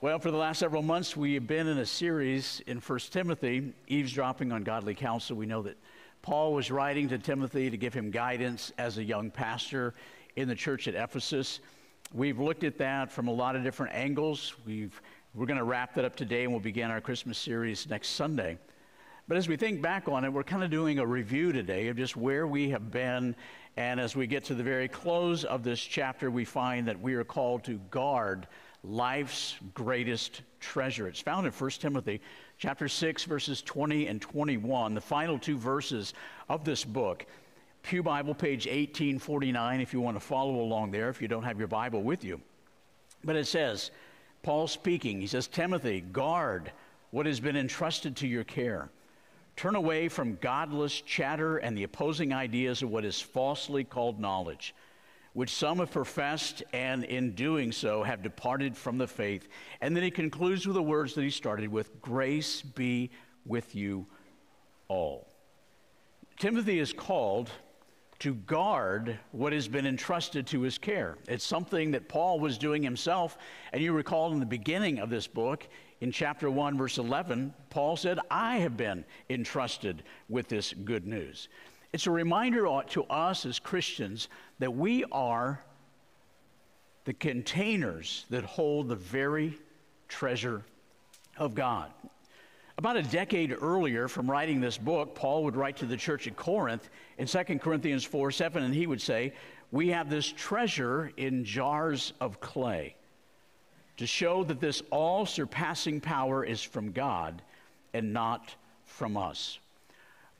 Well, for the last several months, we have been in a series in 1 Timothy, eavesdropping on godly counsel. We know that Paul was writing to Timothy to give him guidance as a young pastor in the church at Ephesus. We've looked at that from a lot of different angles. We've, we're going to wrap that up today and we'll begin our Christmas series next Sunday. But as we think back on it, we're kind of doing a review today of just where we have been. And as we get to the very close of this chapter, we find that we are called to guard life's greatest treasure. It's found in 1 Timothy chapter 6 verses 20 and 21, the final two verses of this book. Pew Bible page 1849 if you want to follow along there if you don't have your Bible with you. But it says, Paul speaking, he says, Timothy, guard what has been entrusted to your care. Turn away from godless chatter and the opposing ideas of what is falsely called knowledge which some have professed and in doing so have departed from the faith. And then he concludes with the words that he started with Grace be with you all. Timothy is called to guard what has been entrusted to his care. It's something that Paul was doing himself. And you recall in the beginning of this book, in chapter 1, verse 11, Paul said, I have been entrusted with this good news. It's a reminder to us as Christians that we are the containers that hold the very treasure of God. About a decade earlier, from writing this book, Paul would write to the church at Corinth in 2 Corinthians 4 7, and he would say, We have this treasure in jars of clay to show that this all surpassing power is from God and not from us.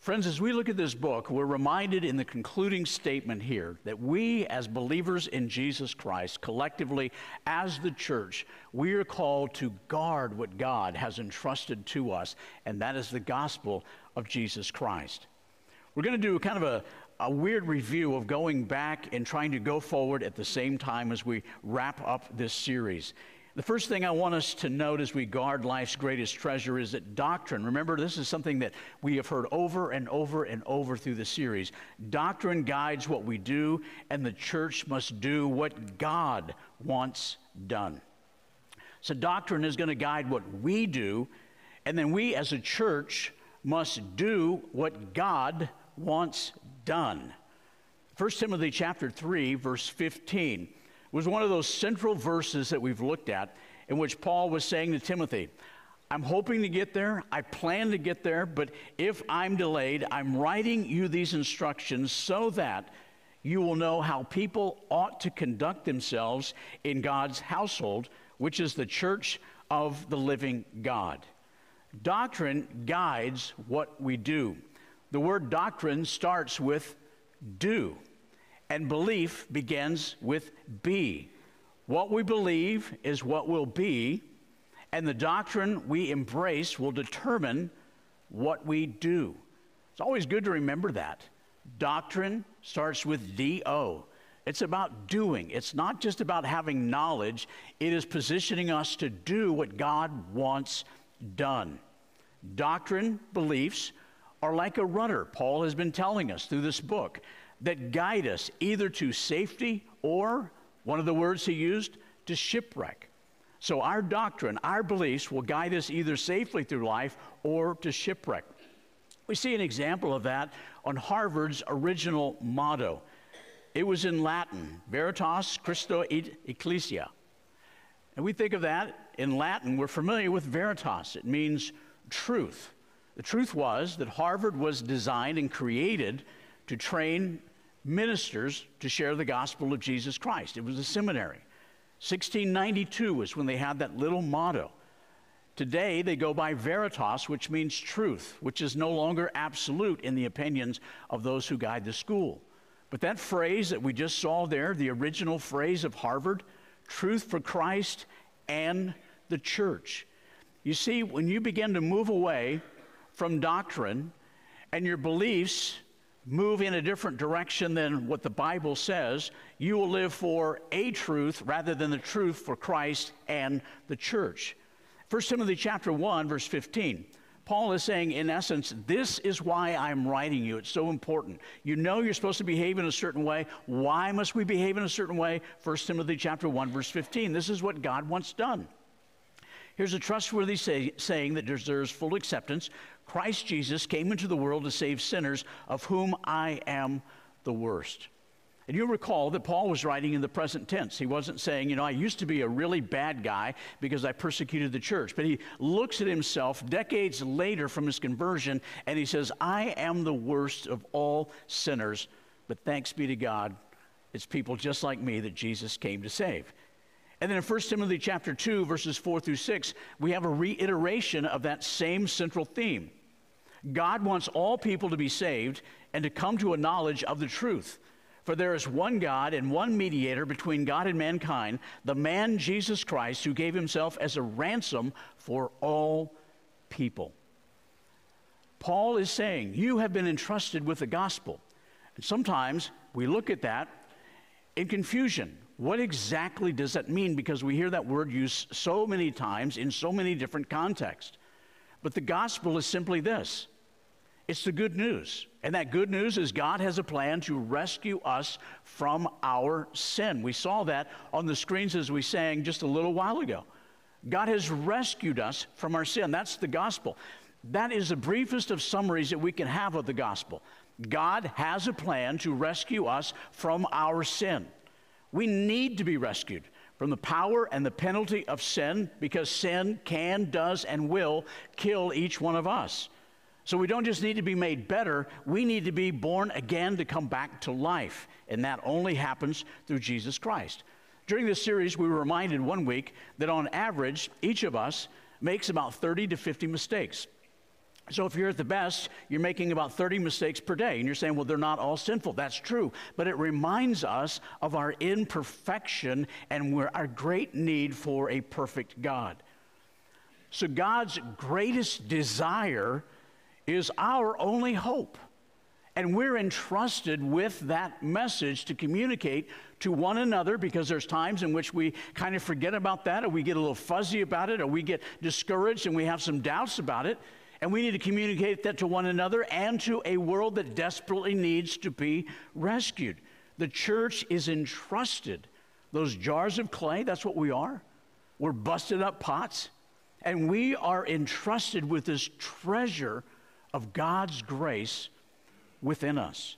Friends, as we look at this book, we're reminded in the concluding statement here that we, as believers in Jesus Christ, collectively as the church, we are called to guard what God has entrusted to us, and that is the gospel of Jesus Christ. We're going to do kind of a, a weird review of going back and trying to go forward at the same time as we wrap up this series. The first thing I want us to note as we guard life's greatest treasure is that doctrine, remember, this is something that we have heard over and over and over through the series. Doctrine guides what we do, and the church must do what God wants done. So, doctrine is going to guide what we do, and then we as a church must do what God wants done. 1 Timothy chapter 3 verse 15 was one of those central verses that we've looked at in which Paul was saying to Timothy, I'm hoping to get there. I plan to get there, but if I'm delayed, I'm writing you these instructions so that you will know how people ought to conduct themselves in God's household, which is the church of the living God. Doctrine guides what we do. The word doctrine starts with do. And belief begins with be. What we believe is what will be, and the doctrine we embrace will determine what we do. It's always good to remember that. Doctrine starts with D-O. It's about doing. It's not just about having knowledge, it is positioning us to do what God wants done. Doctrine, beliefs, are like a rudder, Paul has been telling us through this book that guide us either to safety or, one of the words he used, to shipwreck. So our doctrine, our beliefs will guide us either safely through life or to shipwreck. We see an example of that on Harvard's original motto. It was in Latin, Veritas Christo et Ecclesia. And we think of that in Latin, we're familiar with veritas. It means truth. The truth was that Harvard was designed and created to train ministers to share the gospel of Jesus Christ. It was a seminary. 1692 was when they had that little motto. Today, they go by veritas, which means truth, which is no longer absolute in the opinions of those who guide the school. But that phrase that we just saw there, the original phrase of Harvard, truth for Christ and the church. You see, when you begin to move away from doctrine and your beliefs move in a different direction than what the Bible says, you will live for a truth rather than the truth for Christ and the church. 1 Timothy chapter 1 verse 15. Paul is saying, in essence, this is why I'm writing you. It's so important. You know you're supposed to behave in a certain way. Why must we behave in a certain way? 1 Timothy chapter 1, verse 15. This is what God wants done. Here's a trustworthy say, saying that deserves full acceptance Christ Jesus came into the world to save sinners, of whom I am the worst. And you'll recall that Paul was writing in the present tense. He wasn't saying, you know, I used to be a really bad guy because I persecuted the church. But he looks at himself decades later from his conversion and he says, I am the worst of all sinners. But thanks be to God, it's people just like me that Jesus came to save. And then in 1 Timothy chapter 2, verses 4 through 6, we have a reiteration of that same central theme. God wants all people to be saved and to come to a knowledge of the truth. For there is one God and one mediator between God and mankind, the man Jesus Christ, who gave himself as a ransom for all people. Paul is saying, You have been entrusted with the gospel. And sometimes we look at that in confusion. What exactly does that mean? Because we hear that word used so many times in so many different contexts. But the gospel is simply this it's the good news. And that good news is God has a plan to rescue us from our sin. We saw that on the screens as we sang just a little while ago. God has rescued us from our sin. That's the gospel. That is the briefest of summaries that we can have of the gospel. God has a plan to rescue us from our sin. We need to be rescued from the power and the penalty of sin because sin can, does, and will kill each one of us. So we don't just need to be made better, we need to be born again to come back to life. And that only happens through Jesus Christ. During this series, we were reminded one week that on average, each of us makes about 30 to 50 mistakes. So if you're at the best, you're making about 30 mistakes per day. And you're saying, well, they're not all sinful. That's true. But it reminds us of our imperfection and our great need for a perfect God. So God's greatest desire is our only hope. And we're entrusted with that message to communicate to one another because there's times in which we kind of forget about that or we get a little fuzzy about it or we get discouraged and we have some doubts about it. And we need to communicate that to one another and to a world that desperately needs to be rescued. The church is entrusted. Those jars of clay, that's what we are. We're busted up pots. And we are entrusted with this treasure of God's grace within us.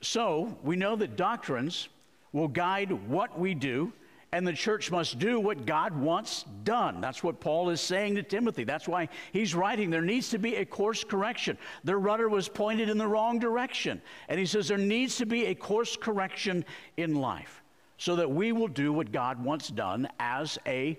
So we know that doctrines will guide what we do, and the church must do what God wants done. That's what Paul is saying to Timothy. That's why he's writing there needs to be a course correction. Their rudder was pointed in the wrong direction. And he says there needs to be a course correction in life so that we will do what God wants done as a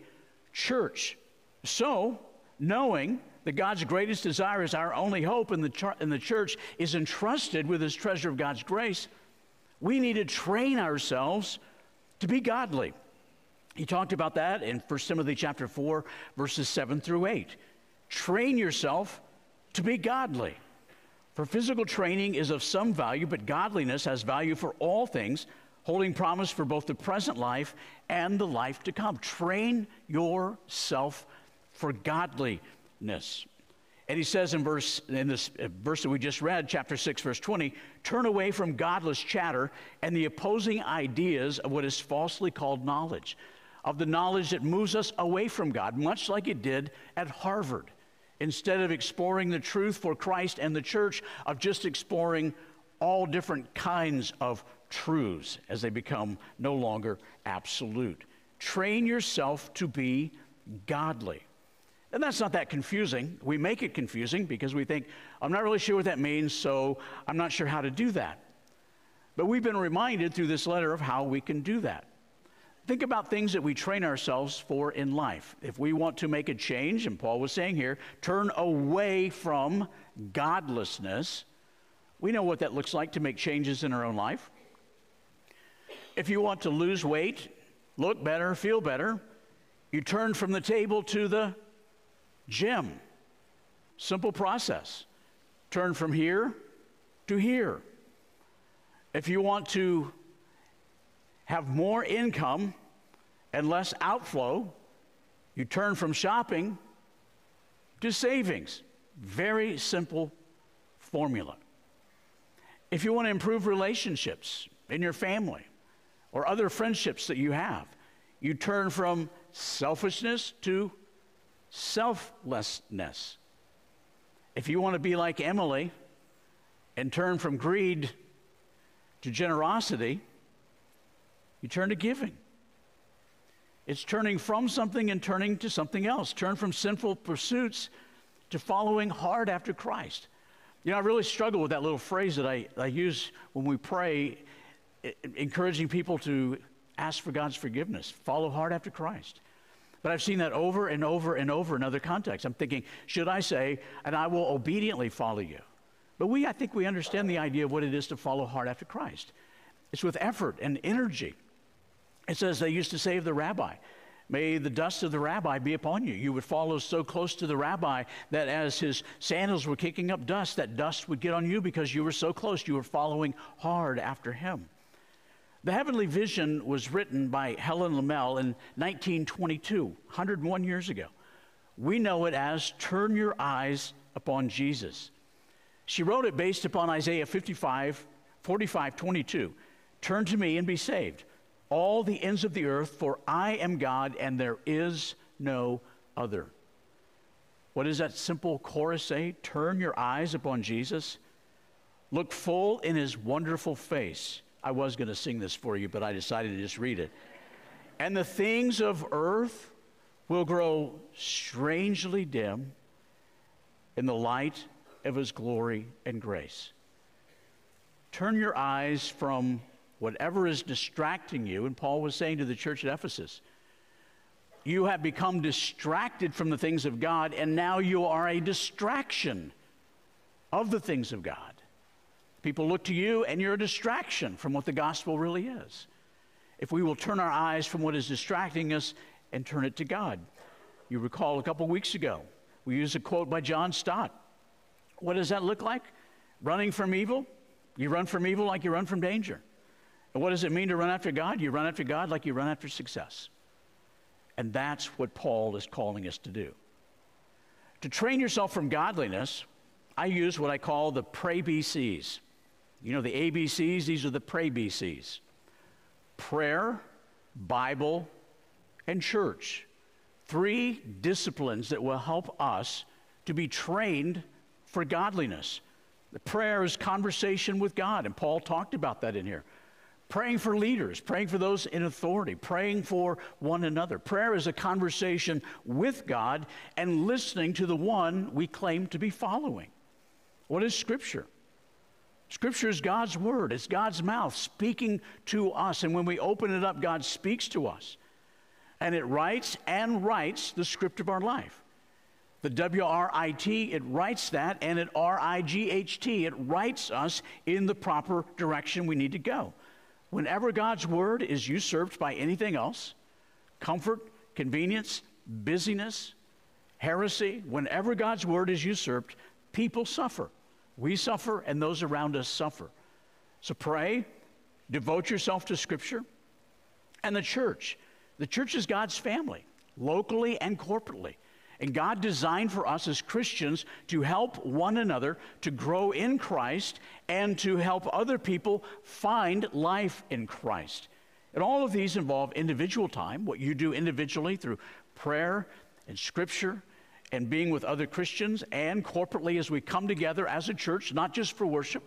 church. So, knowing that God's greatest desire is our only hope, and the, and the church is entrusted with this treasure of God's grace, we need to train ourselves to be godly. He talked about that in 1 Timothy chapter 4, verses 7 through 8. Train yourself to be godly. For physical training is of some value, but godliness has value for all things, holding promise for both the present life and the life to come. Train yourself for godly and he says in verse in this uh, verse that we just read, chapter 6, verse 20, turn away from godless chatter and the opposing ideas of what is falsely called knowledge, of the knowledge that moves us away from God, much like it did at Harvard. Instead of exploring the truth for Christ and the church, of just exploring all different kinds of truths as they become no longer absolute. Train yourself to be godly. And that's not that confusing. We make it confusing because we think, I'm not really sure what that means, so I'm not sure how to do that. But we've been reminded through this letter of how we can do that. Think about things that we train ourselves for in life. If we want to make a change, and Paul was saying here, turn away from godlessness, we know what that looks like to make changes in our own life. If you want to lose weight, look better, feel better, you turn from the table to the Gym. Simple process. Turn from here to here. If you want to have more income and less outflow, you turn from shopping to savings. Very simple formula. If you want to improve relationships in your family or other friendships that you have, you turn from selfishness to selflessness. If you want to be like Emily and turn from greed to generosity, you turn to giving. It's turning from something and turning to something else. Turn from sinful pursuits to following hard after Christ. You know, I really struggle with that little phrase that I, I use when we pray, eh, encouraging people to ask for God's forgiveness, follow hard after Christ. But I've seen that over and over and over in other contexts. I'm thinking, should I say, and I will obediently follow you? But we, I think we understand the idea of what it is to follow hard after Christ. It's with effort and energy. It says they used to say of the rabbi, May the dust of the rabbi be upon you. You would follow so close to the rabbi that as his sandals were kicking up dust, that dust would get on you because you were so close. You were following hard after him. The Heavenly Vision was written by Helen Lemmel in 1922, 101 years ago. We know it as Turn Your Eyes Upon Jesus. She wrote it based upon Isaiah 55, 45, 22. Turn to me and be saved all the ends of the earth, for I am God and there is no other. What does that simple chorus say? Turn your eyes upon Jesus. Look full in his wonderful face. I was going to sing this for you, but I decided to just read it. And the things of earth will grow strangely dim in the light of his glory and grace. Turn your eyes from whatever is distracting you, and Paul was saying to the church at Ephesus, you have become distracted from the things of God, and now you are a distraction of the things of God. People look to you, and you're a distraction from what the gospel really is. If we will turn our eyes from what is distracting us and turn it to God. You recall a couple weeks ago, we used a quote by John Stott. What does that look like? Running from evil? You run from evil like you run from danger. And what does it mean to run after God? You run after God like you run after success. And that's what Paul is calling us to do. To train yourself from godliness, I use what I call the pray BCs. You know, the ABCs, these are the pray BCs prayer, Bible, and church. Three disciplines that will help us to be trained for godliness. The prayer is conversation with God, and Paul talked about that in here praying for leaders, praying for those in authority, praying for one another. Prayer is a conversation with God and listening to the one we claim to be following. What is Scripture? Scripture is God's Word, it's God's mouth speaking to us. And when we open it up, God speaks to us. And it writes and writes the script of our life. The W R I T, it writes that, and it R I G H T, it writes us in the proper direction we need to go. Whenever God's word is usurped by anything else, comfort, convenience, busyness, heresy, whenever God's word is usurped, people suffer. We suffer, and those around us suffer. So pray, devote yourself to Scripture, and the church. The church is God's family, locally and corporately. And God designed for us as Christians to help one another to grow in Christ and to help other people find life in Christ. And all of these involve individual time, what you do individually through prayer and scripture and being with other Christians, and corporately as we come together as a church, not just for worship,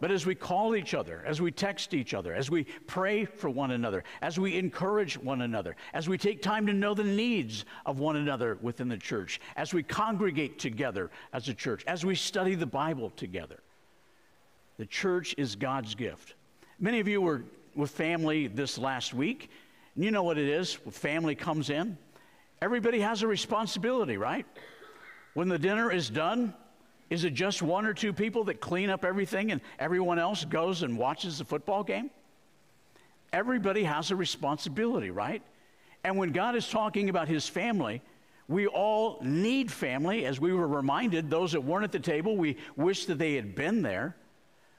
but as we call each other, as we text each other, as we pray for one another, as we encourage one another, as we take time to know the needs of one another within the church, as we congregate together as a church, as we study the Bible together. The church is God's gift. Many of you were with family this last week, and you know what it is family comes in. Everybody has a responsibility, right? When the dinner is done, is it just one or two people that clean up everything and everyone else goes and watches the football game? Everybody has a responsibility, right? And when God is talking about his family, we all need family. As we were reminded, those that weren't at the table, we wish that they had been there.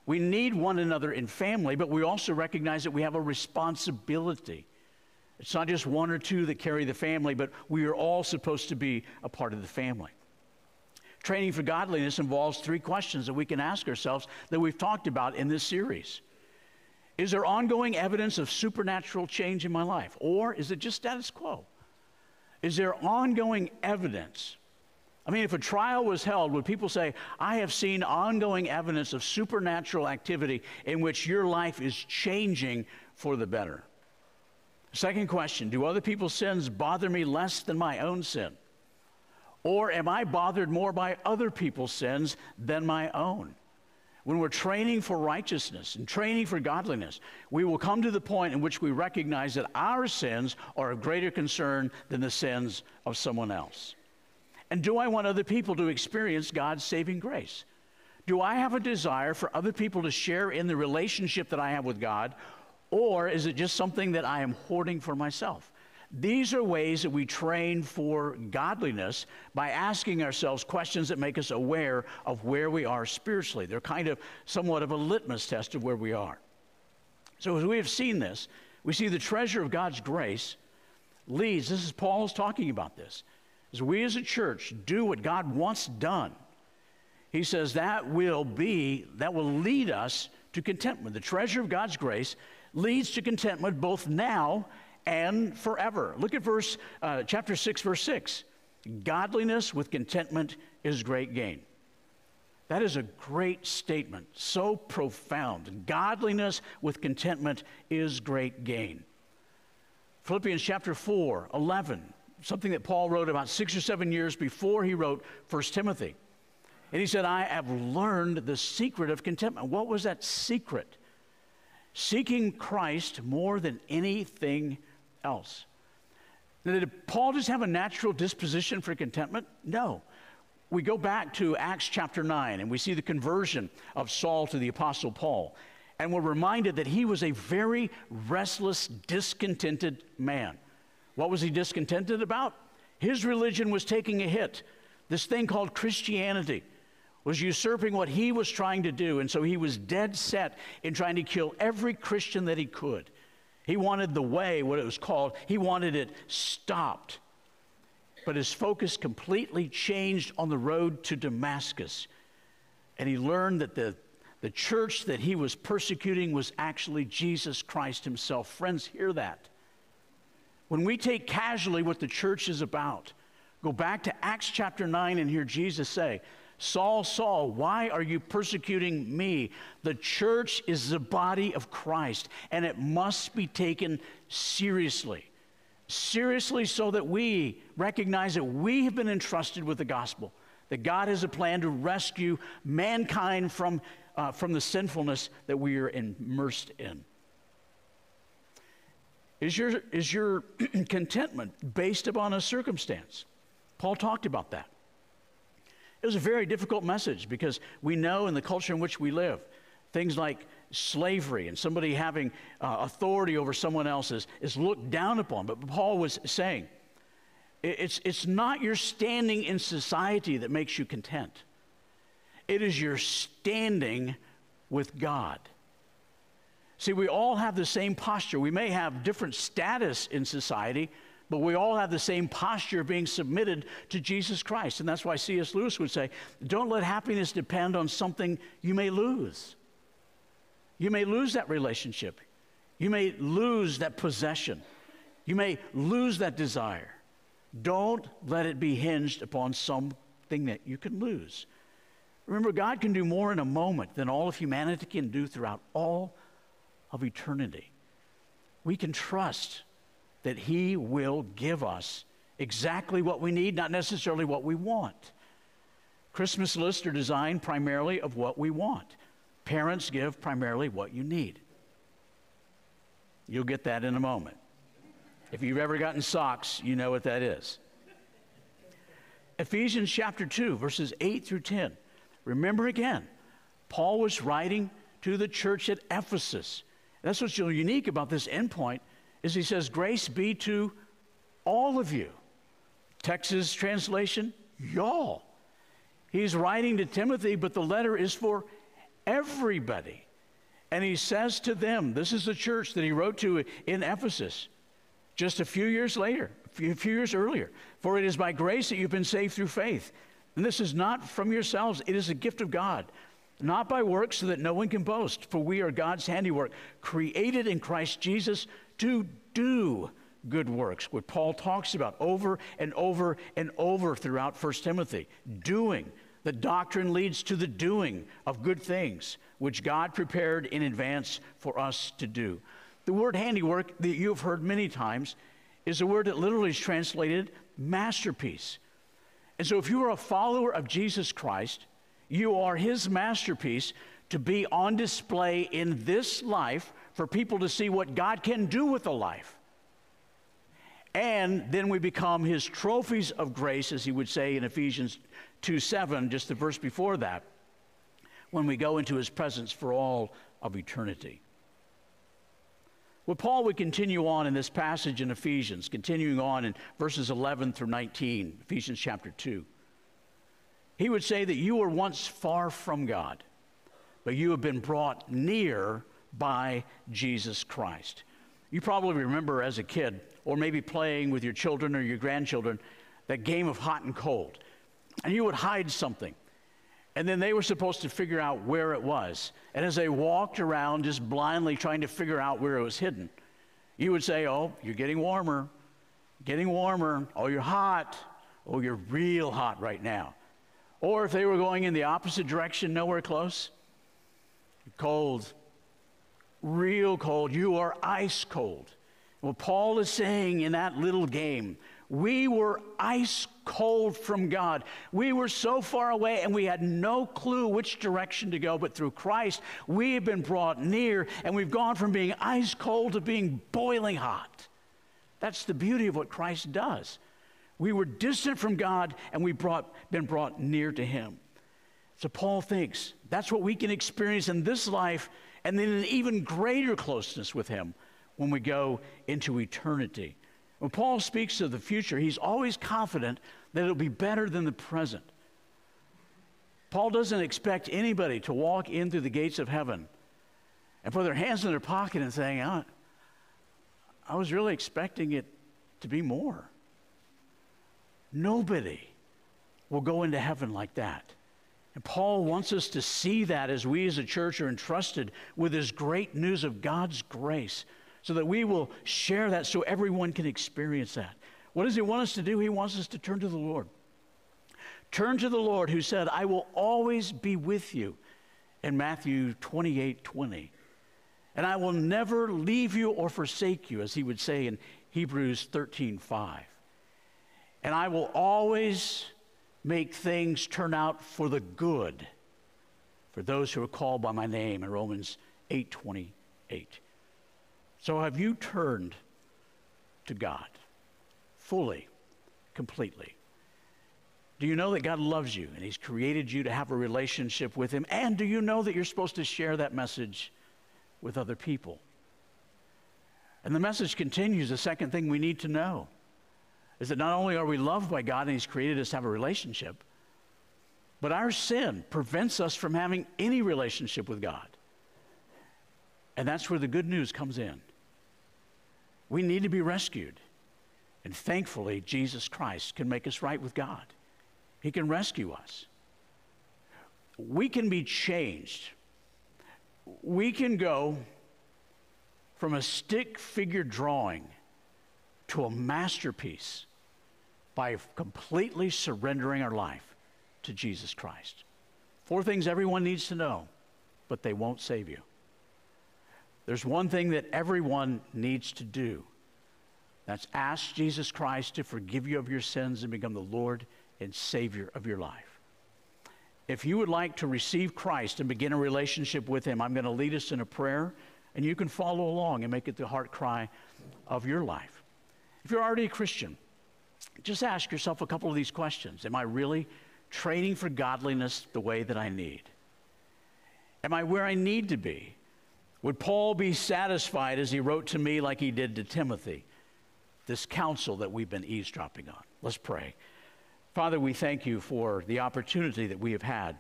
We need one another in family, but we also recognize that we have a responsibility. It's not just one or two that carry the family, but we are all supposed to be a part of the family. Training for godliness involves three questions that we can ask ourselves that we've talked about in this series. Is there ongoing evidence of supernatural change in my life? Or is it just status quo? Is there ongoing evidence? I mean, if a trial was held, would people say, I have seen ongoing evidence of supernatural activity in which your life is changing for the better? Second question Do other people's sins bother me less than my own sin? Or am I bothered more by other people's sins than my own? When we're training for righteousness and training for godliness, we will come to the point in which we recognize that our sins are of greater concern than the sins of someone else. And do I want other people to experience God's saving grace? Do I have a desire for other people to share in the relationship that I have with God? Or is it just something that I am hoarding for myself? These are ways that we train for godliness by asking ourselves questions that make us aware of where we are spiritually. They're kind of somewhat of a litmus test of where we are. So, as we have seen this, we see the treasure of God's grace leads. This is Paul's talking about this. As we as a church do what God wants done, he says that will be, that will lead us to contentment. The treasure of God's grace leads to contentment both now and forever. Look at verse uh, chapter 6 verse 6. Godliness with contentment is great gain. That is a great statement, so profound. Godliness with contentment is great gain. Philippians chapter 4, 11, something that Paul wrote about six or seven years before he wrote 1 Timothy. And he said, I have learned the secret of contentment. What was that secret? Seeking Christ more than anything else. Now, did Paul just have a natural disposition for contentment? No. We go back to Acts chapter 9 and we see the conversion of Saul to the Apostle Paul. And we're reminded that he was a very restless, discontented man. What was he discontented about? His religion was taking a hit. This thing called Christianity was usurping what he was trying to do. And so he was dead set in trying to kill every Christian that he could. He wanted the way, what it was called, he wanted it stopped. But his focus completely changed on the road to Damascus. And he learned that the, the church that he was persecuting was actually Jesus Christ himself. Friends, hear that. When we take casually what the church is about, go back to Acts chapter 9 and hear Jesus say, Saul, Saul, why are you persecuting me? The church is the body of Christ, and it must be taken seriously. Seriously, so that we recognize that we have been entrusted with the gospel, that God has a plan to rescue mankind from, uh, from the sinfulness that we are immersed in. Is your, is your contentment based upon a circumstance? Paul talked about that. It was a very difficult message because we know in the culture in which we live, things like slavery and somebody having uh, authority over someone else is, is looked down upon. But Paul was saying, it's, it's not your standing in society that makes you content, it is your standing with God. See, we all have the same posture. We may have different status in society, but we all have the same posture of being submitted to Jesus Christ. And that's why C.S. Lewis would say, don't let happiness depend on something you may lose. You may lose that relationship. You may lose that possession. You may lose that desire. Don't let it be hinged upon something that you can lose. Remember, God can do more in a moment than all of humanity can do throughout all of eternity. We can trust that He will give us exactly what we need, not necessarily what we want. Christmas lists are designed primarily of what we want. Parents give primarily what you need. You'll get that in a moment. If you've ever gotten socks, you know what that is. Ephesians chapter 2, verses 8 through 10. Remember again, Paul was writing to the church at Ephesus. That's what's unique about this endpoint is he says, Grace be to all of you. Texas translation, y'all. He's writing to Timothy, but the letter is for everybody. And he says to them, this is the church that he wrote to in Ephesus just a few years later, a few, a few years earlier. For it is by grace that you've been saved through faith. And this is not from yourselves, it is a gift of God, not by works so that no one can boast. For we are God's handiwork, created in Christ Jesus to do good works, what Paul talks about over and over and over throughout 1 Timothy. Doing. The doctrine leads to the doing of good things, which God prepared in advance for us to do. The word handiwork that you have heard many times is a word that literally is translated masterpiece. And so if you are a follower of Jesus Christ, you are his masterpiece to be on display in this life for people to see what God can do with a life. And then we become his trophies of grace, as he would say in Ephesians 2 7, just the verse before that, when we go into his presence for all of eternity. Well, Paul would continue on in this passage in Ephesians, continuing on in verses 11 through 19, Ephesians chapter 2. He would say that you were once far from God, but you have been brought near by Jesus Christ. You probably remember as a kid, or maybe playing with your children or your grandchildren, that game of hot and cold. And you would hide something. And then they were supposed to figure out where it was. And as they walked around just blindly trying to figure out where it was hidden, you would say, Oh, you're getting warmer, getting warmer. Oh, you're hot. Oh, you're real hot right now. Or if they were going in the opposite direction, nowhere close, cold, real cold. You are ice cold. What Paul is saying in that little game, we were ice cold from God. We were so far away and we had no clue which direction to go, but through Christ, we have been brought near and we've gone from being ice cold to being boiling hot. That's the beauty of what Christ does. We were distant from God and we've been brought near to Him. So Paul thinks that's what we can experience in this life and then an even greater closeness with Him when we go into eternity. When Paul speaks of the future, he's always confident that it'll be better than the present. Paul doesn't expect anybody to walk in through the gates of heaven and put their hands in their pocket and saying, I, I was really expecting it to be more. Nobody will go into heaven like that. And Paul wants us to see that as we as a church are entrusted with this great news of God's grace, so that we will share that so everyone can experience that. What does he want us to do? He wants us to turn to the Lord. Turn to the Lord who said, I will always be with you in Matthew 28 20. And I will never leave you or forsake you, as he would say in Hebrews 13 5. And I will always make things turn out for the good for those who are called by my name in Romans 8:28. So have you turned to God fully, completely? Do you know that God loves you and He's created you to have a relationship with Him? And do you know that you're supposed to share that message with other people? And the message continues. The second thing we need to know is that not only are we loved by God and He's created us to have a relationship, but our sin prevents us from having any relationship with God. And that's where the good news comes in. We need to be rescued. And thankfully, Jesus Christ can make us right with God. He can rescue us. We can be changed. We can go from a stick figure drawing to a masterpiece by completely surrendering our life to Jesus Christ. Four things everyone needs to know, but they won't save you. There's one thing that everyone needs to do. That's ask Jesus Christ to forgive you of your sins and become the Lord and Savior of your life. If you would like to receive Christ and begin a relationship with Him, I'm going to lead us in a prayer, and you can follow along and make it the heart cry of your life. If you're already a Christian, just ask yourself a couple of these questions Am I really training for godliness the way that I need? Am I where I need to be? Would Paul be satisfied as he wrote to me like he did to Timothy? This counsel that we've been eavesdropping on. Let's pray. Father, we thank you for the opportunity that we have had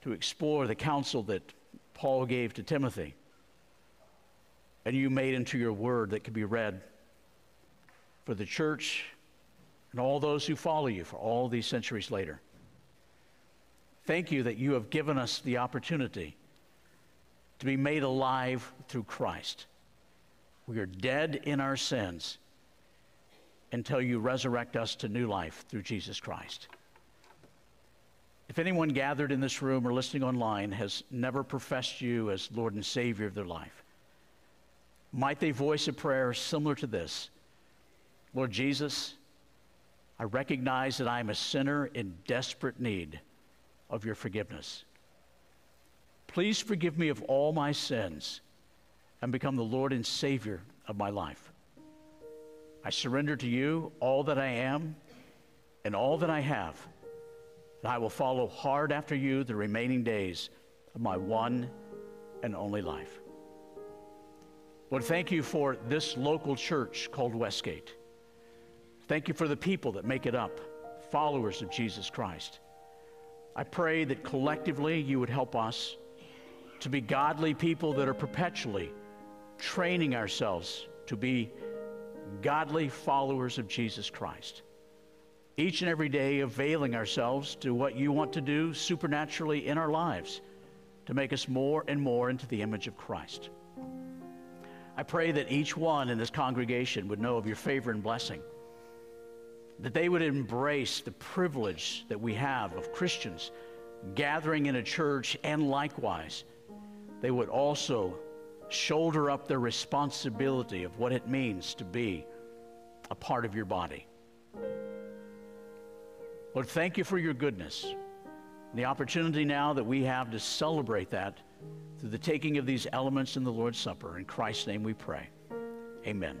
to explore the counsel that Paul gave to Timothy and you made into your word that could be read for the church and all those who follow you for all these centuries later. Thank you that you have given us the opportunity to be made alive through Christ. We are dead in our sins, until you resurrect us to new life through Jesus Christ. If anyone gathered in this room or listening online has never professed you as Lord and Savior of their life, might they voice a prayer similar to this Lord Jesus, I recognize that I am a sinner in desperate need of your forgiveness. Please forgive me of all my sins and become the Lord and Savior of my life. I surrender to you all that I am and all that I have, and I will follow hard after you the remaining days of my one and only life. Lord, thank you for this local church called Westgate. Thank you for the people that make it up, followers of Jesus Christ. I pray that collectively you would help us to be godly people that are perpetually training ourselves to be godly followers of Jesus Christ. Each and every day, availing ourselves to what you want to do supernaturally in our lives to make us more and more into the image of Christ. I pray that each one in this congregation would know of your favor and blessing, that they would embrace the privilege that we have of Christians gathering in a church, and likewise, they would also shoulder up the responsibility of what it means to be a part of your body. Lord, thank you for your goodness. The opportunity now that we have to celebrate that through the taking of these elements in the Lord's Supper. In Christ's name we pray. Amen.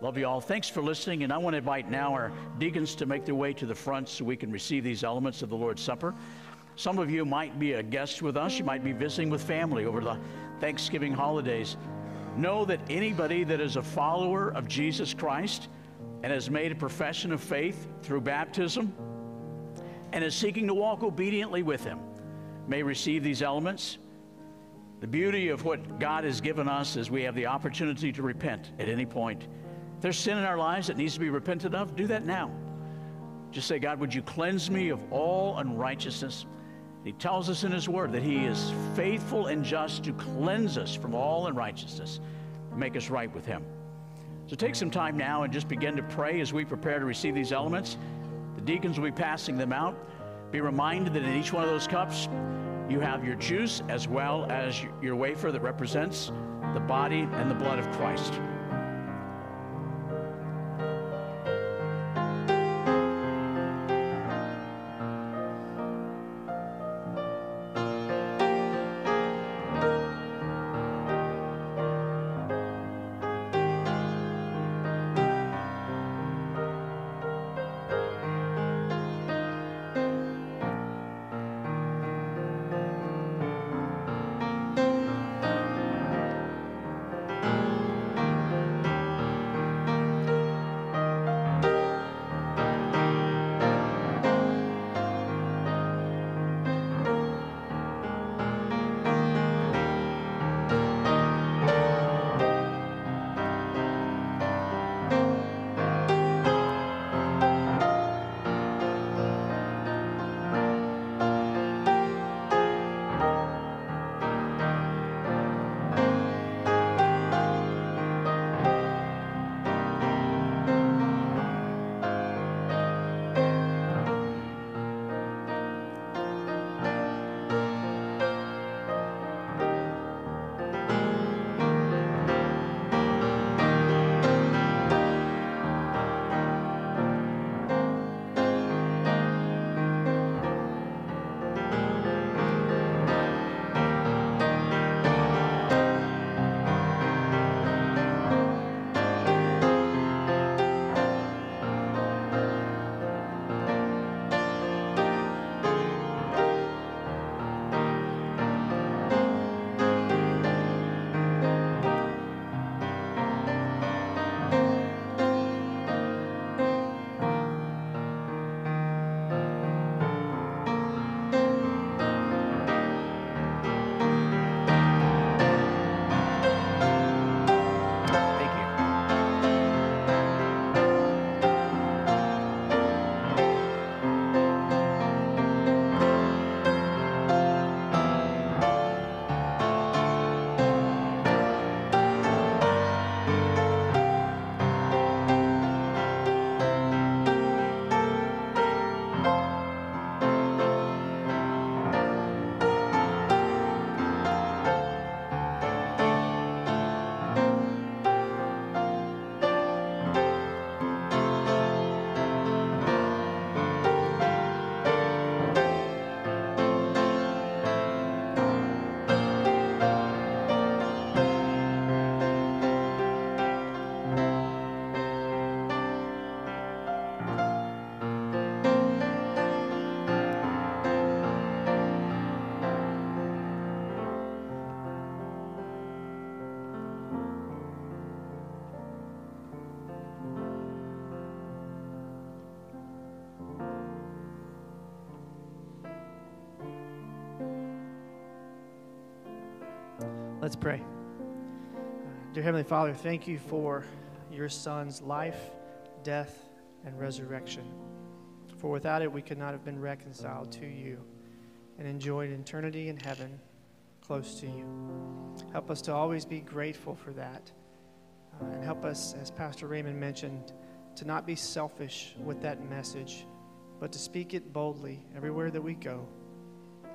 Love you all. Thanks for listening. And I want to invite now our deacons to make their way to the front so we can receive these elements of the Lord's Supper. Some of you might be a guest with us. You might be visiting with family over the Thanksgiving holidays. Know that anybody that is a follower of Jesus Christ and has made a profession of faith through baptism and is seeking to walk obediently with Him may receive these elements. The beauty of what God has given us is we have the opportunity to repent at any point. There's sin in our lives that needs to be repented of, do that now. Just say, God, would you cleanse me of all unrighteousness? He tells us in His Word that He is faithful and just to cleanse us from all unrighteousness, make us right with Him. So take some time now and just begin to pray as we prepare to receive these elements. The deacons will be passing them out. Be reminded that in each one of those cups, you have your juice as well as your wafer that represents the body and the blood of Christ. Let's pray. Dear Heavenly Father, thank you for your Son's life, death, and resurrection. For without it, we could not have been reconciled to you and enjoyed eternity in heaven close to you. Help us to always be grateful for that. Uh, and help us, as Pastor Raymond mentioned, to not be selfish with that message, but to speak it boldly everywhere that we go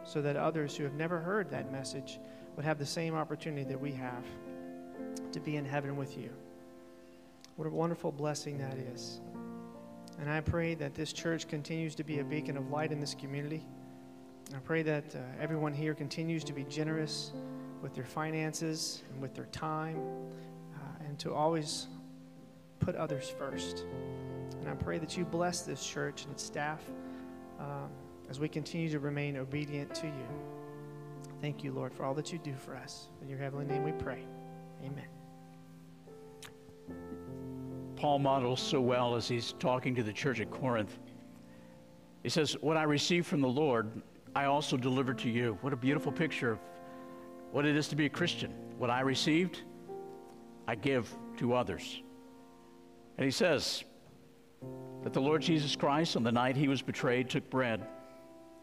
so that others who have never heard that message would have the same opportunity that we have to be in heaven with you. What a wonderful blessing that is. And I pray that this church continues to be a beacon of light in this community. I pray that uh, everyone here continues to be generous with their finances and with their time uh, and to always put others first. And I pray that you bless this church and its staff um, as we continue to remain obedient to you. Thank you, Lord, for all that you do for us. In your heavenly name we pray. Amen. Paul models so well as he's talking to the church at Corinth. He says, What I received from the Lord, I also delivered to you. What a beautiful picture of what it is to be a Christian. What I received, I give to others. And he says that the Lord Jesus Christ, on the night he was betrayed, took bread.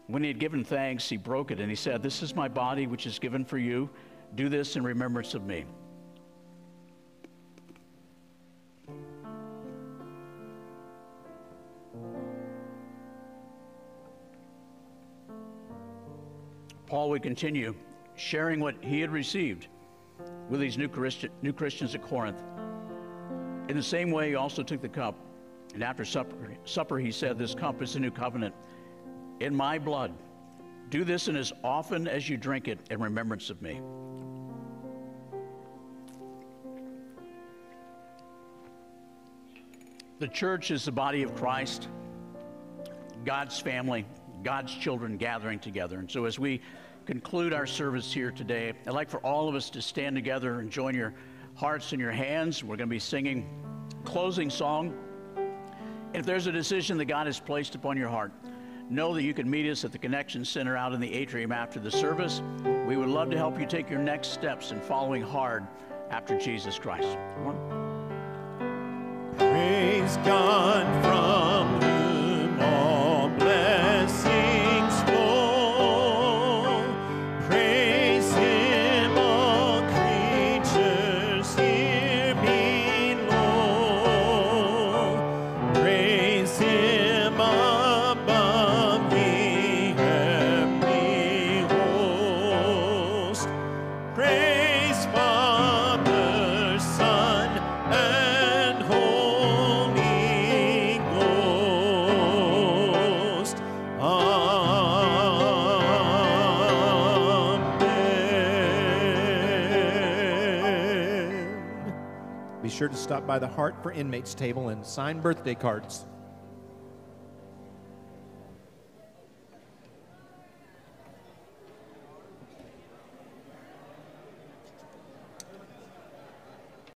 When he had given thanks, he broke it and he said, This is my body, which is given for you. Do this in remembrance of me. Paul would continue sharing what he had received with these new, Christi- new Christians at Corinth. In the same way, he also took the cup, and after supper, supper, he said, This cup is the new covenant in my blood. Do this and as often as you drink it in remembrance of me. The church is the body of Christ, God's family, God's children gathering together. And so as we conclude our service here today, I'd like for all of us to stand together and join your hearts and your hands. We're going to be singing closing song. If there's a decision that God has placed upon your heart, know that you can meet us at the Connection Center out in the atrium after the service. We would love to help you take your next steps in following hard after Jesus Christ. Praise God from by the Heart for Inmates table and sign birthday cards.